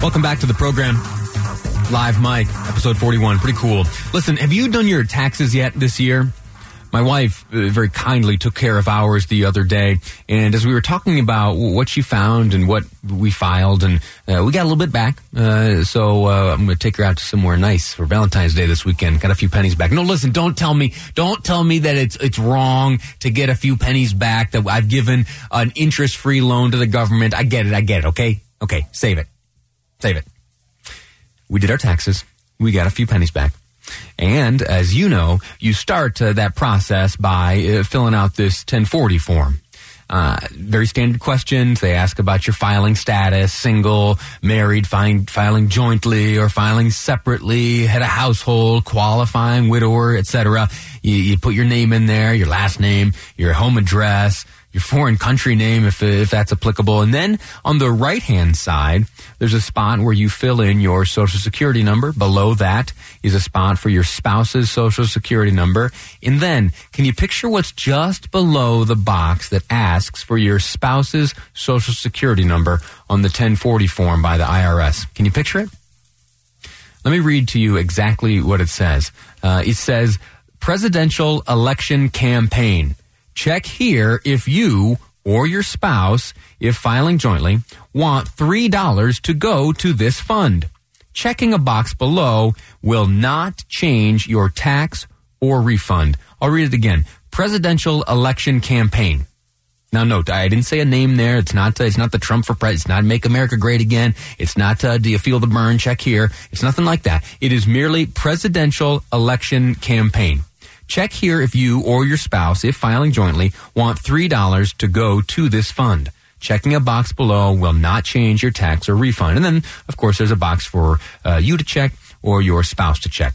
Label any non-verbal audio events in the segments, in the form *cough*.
Welcome back to the program. Live Mic, episode 41. Pretty cool. Listen, have you done your taxes yet this year? My wife uh, very kindly took care of ours the other day, and as we were talking about what she found and what we filed, and uh, we got a little bit back. Uh, so uh, I'm going to take her out to somewhere nice for Valentine's Day this weekend. Got a few pennies back. No, listen, don't tell me, don't tell me that it's it's wrong to get a few pennies back. That I've given an interest-free loan to the government. I get it. I get it. Okay, okay, save it, save it. We did our taxes. We got a few pennies back. And as you know, you start uh, that process by uh, filling out this 1040 form. Uh, very standard questions. They ask about your filing status, single, married, filing, jointly or filing separately, head of household, qualifying, widower, etc. You, you put your name in there, your last name, your home address, your foreign country name if, if that's applicable. And then on the right hand side, there's a spot where you fill in your social security number. Below that is a spot for your spouse's social security number. And then can you picture what's just below the box that asks for your spouse's social security number on the 1040 form by the IRS? Can you picture it? Let me read to you exactly what it says. Uh, it says presidential election campaign. Check here if you or your spouse, if filing jointly, want $3 to go to this fund. Checking a box below will not change your tax or refund. I'll read it again. Presidential election campaign. Now note, I didn't say a name there. It's not, it's not the Trump for president. It's not make America great again. It's not, uh, do you feel the burn? Check here. It's nothing like that. It is merely presidential election campaign. Check here if you or your spouse, if filing jointly, want $3 to go to this fund. Checking a box below will not change your tax or refund. And then, of course, there's a box for uh, you to check or your spouse to check.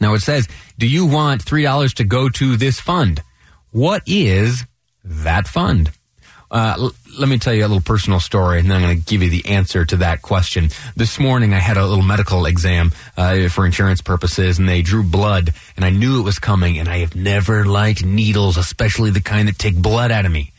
Now it says, do you want $3 to go to this fund? What is that fund? Uh, l- let me tell you a little personal story, and then I'm going to give you the answer to that question. This morning, I had a little medical exam uh, for insurance purposes, and they drew blood, and I knew it was coming. And I have never liked needles, especially the kind that take blood out of me.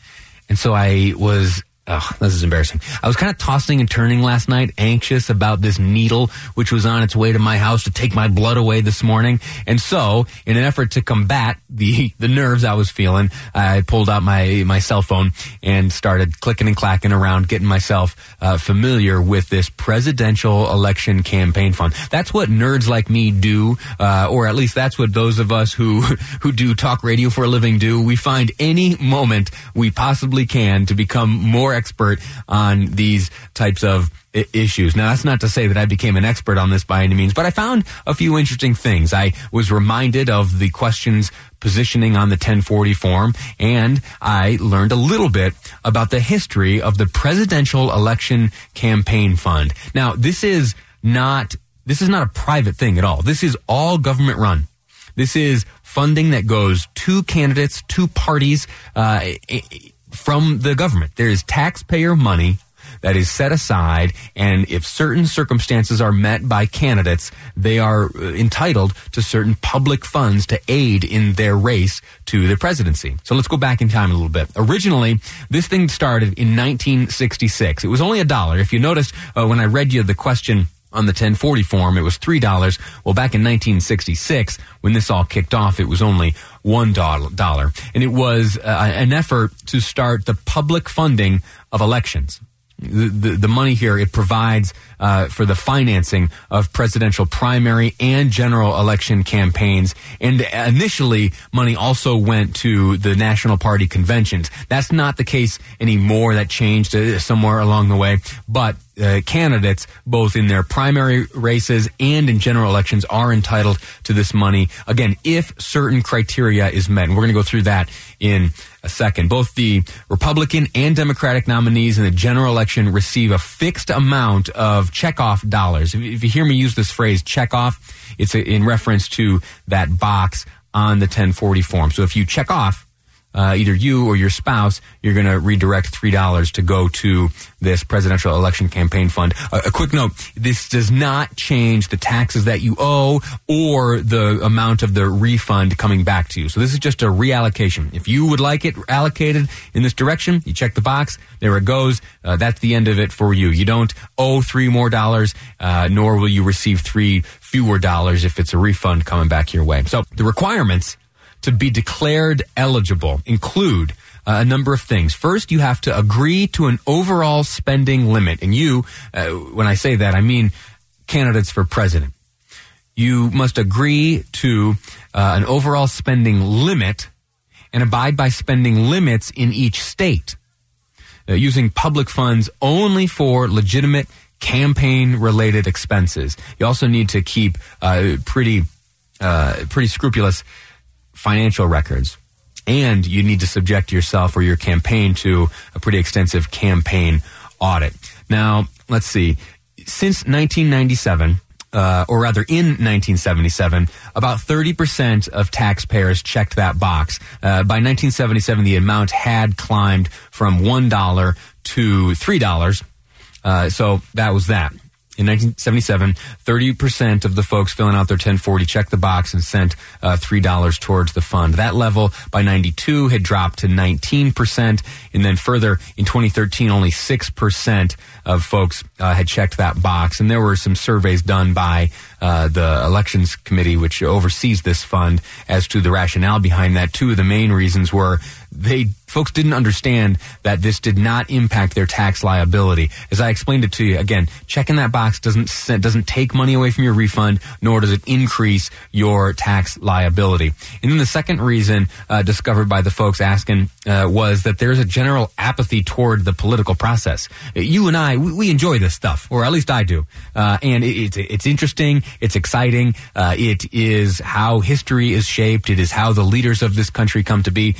And so I was Oh, this is embarrassing. I was kind of tossing and turning last night, anxious about this needle, which was on its way to my house to take my blood away this morning. And so, in an effort to combat the, the nerves I was feeling, I pulled out my, my cell phone and started clicking and clacking around, getting myself uh, familiar with this presidential election campaign fund. That's what nerds like me do, uh, or at least that's what those of us who, *laughs* who do talk radio for a living do. We find any moment we possibly can to become more expert on these types of issues. Now, that's not to say that I became an expert on this by any means, but I found a few interesting things. I was reminded of the questions positioning on the 1040 form, and I learned a little bit about the history of the Presidential Election Campaign Fund. Now, this is not this is not a private thing at all. This is all government run. This is funding that goes to candidates, to parties, uh, from the government. There is taxpayer money that is set aside, and if certain circumstances are met by candidates, they are uh, entitled to certain public funds to aid in their race to the presidency. So let's go back in time a little bit. Originally, this thing started in 1966. It was only a dollar. If you noticed uh, when I read you the question on the 1040 form, it was $3. Well, back in 1966, when this all kicked off, it was only $1. And it was uh, an effort to start the public funding of elections. The, the, the money here, it provides uh, for the financing of presidential primary and general election campaigns. And initially, money also went to the National Party conventions. That's not the case anymore. That changed uh, somewhere along the way. But uh, candidates, both in their primary races and in general elections, are entitled to this money. Again, if certain criteria is met. And we're going to go through that in a second. Both the Republican and Democratic nominees in the general election receive a fixed amount of checkoff dollars. If you hear me use this phrase, checkoff, it's in reference to that box on the 1040 form. So if you check off uh, either you or your spouse, you're going to redirect $3 to go to this presidential election campaign fund. a quick note, this does not change the taxes that you owe or the amount of the refund coming back to you. So this is just a reallocation. If you would like it allocated in this direction, you check the box, there it goes. Uh, that's the end of it for you. You don't owe three more dollars, uh, nor will you receive three fewer dollars if it's a refund coming back your way. So the requirements to be declared eligible include uh, a number of things. First, you have to agree to an overall spending limit. And you, uh, when I say that, I mean candidates for president. You must agree to uh, an overall spending limit and abide by spending limits in each state, uh, using public funds only for legitimate campaign related expenses. You also need to keep uh, pretty, uh, pretty scrupulous financial records. And you need to subject yourself or your campaign to a pretty extensive campaign audit. Now, let's see. Since 1997, uh, or rather in 1977, about 30% of taxpayers checked that box. Uh, by 1977, the amount had climbed from $1 to $3. Uh, so that was that. In 1977, 30% of the folks filling out their 1040 checked the box and sent uh, $3 towards the fund. That level by 92 had dropped to 19%. And then further, in 2013, only 6% of folks uh, had checked that box. And there were some surveys done by uh, the elections committee, which oversees this fund, as to the rationale behind that. Two of the main reasons were they folks didn't understand that this did not impact their tax liability. As I explained it to you, again, checking that box doesn't doesn't take money away from your refund, nor does it increase your tax liability. And then the second reason uh, discovered by the folks asking uh, was that there's a general apathy toward the political process. You and I, we, we enjoy this stuff, or at least I do, uh, and it, it's it's interesting, it's exciting, uh, it is how history is shaped, it is how the leaders of this country come to be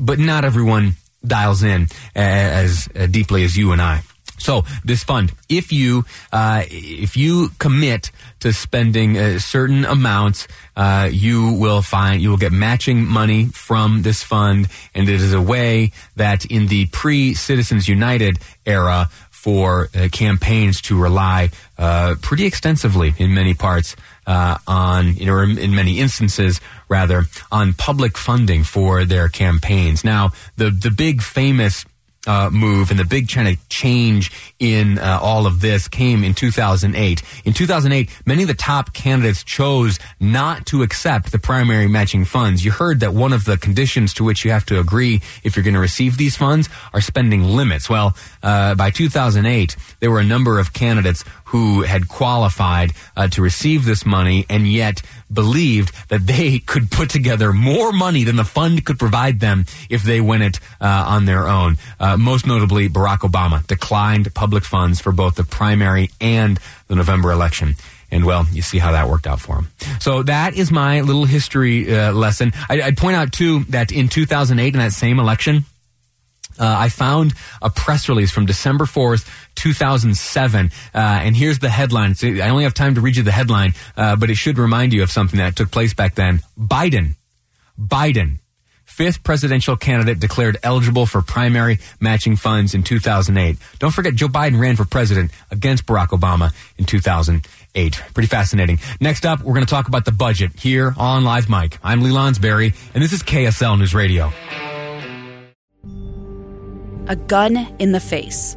but not everyone dials in as, as deeply as you and I. So this fund, if you uh, if you commit to spending uh, certain amounts, uh, you will find you will get matching money from this fund, and it is a way that in the pre Citizens United era for uh, campaigns to rely uh, pretty extensively in many parts uh, on, you know, in many instances, rather, on public funding for their campaigns. Now, the the big famous uh, move and the big kind of change in uh, all of this came in 2008. In 2008, many of the top candidates chose not to accept the primary matching funds. You heard that one of the conditions to which you have to agree if you're going to receive these funds are spending limits. Well, uh, by 2008, there were a number of candidates who had qualified uh, to receive this money and yet believed that they *laughs* could put together more money than the fund could provide them if they win it uh, on their own. Uh, most notably, Barack Obama declined public funds for both the primary and the November election. And well, you see how that worked out for him. So that is my little history uh, lesson. I, I'd point out too that in 2008, in that same election, uh, I found a press release from December 4th, 2007. Uh, and here's the headline. I only have time to read you the headline, uh, but it should remind you of something that took place back then. Biden, Biden, fifth presidential candidate declared eligible for primary matching funds in 2008. Don't forget, Joe Biden ran for president against Barack Obama in 2008. Pretty fascinating. Next up, we're going to talk about the budget here on Live Mic. I'm Lee Lonsberry, and this is KSL News Radio a gun in the face.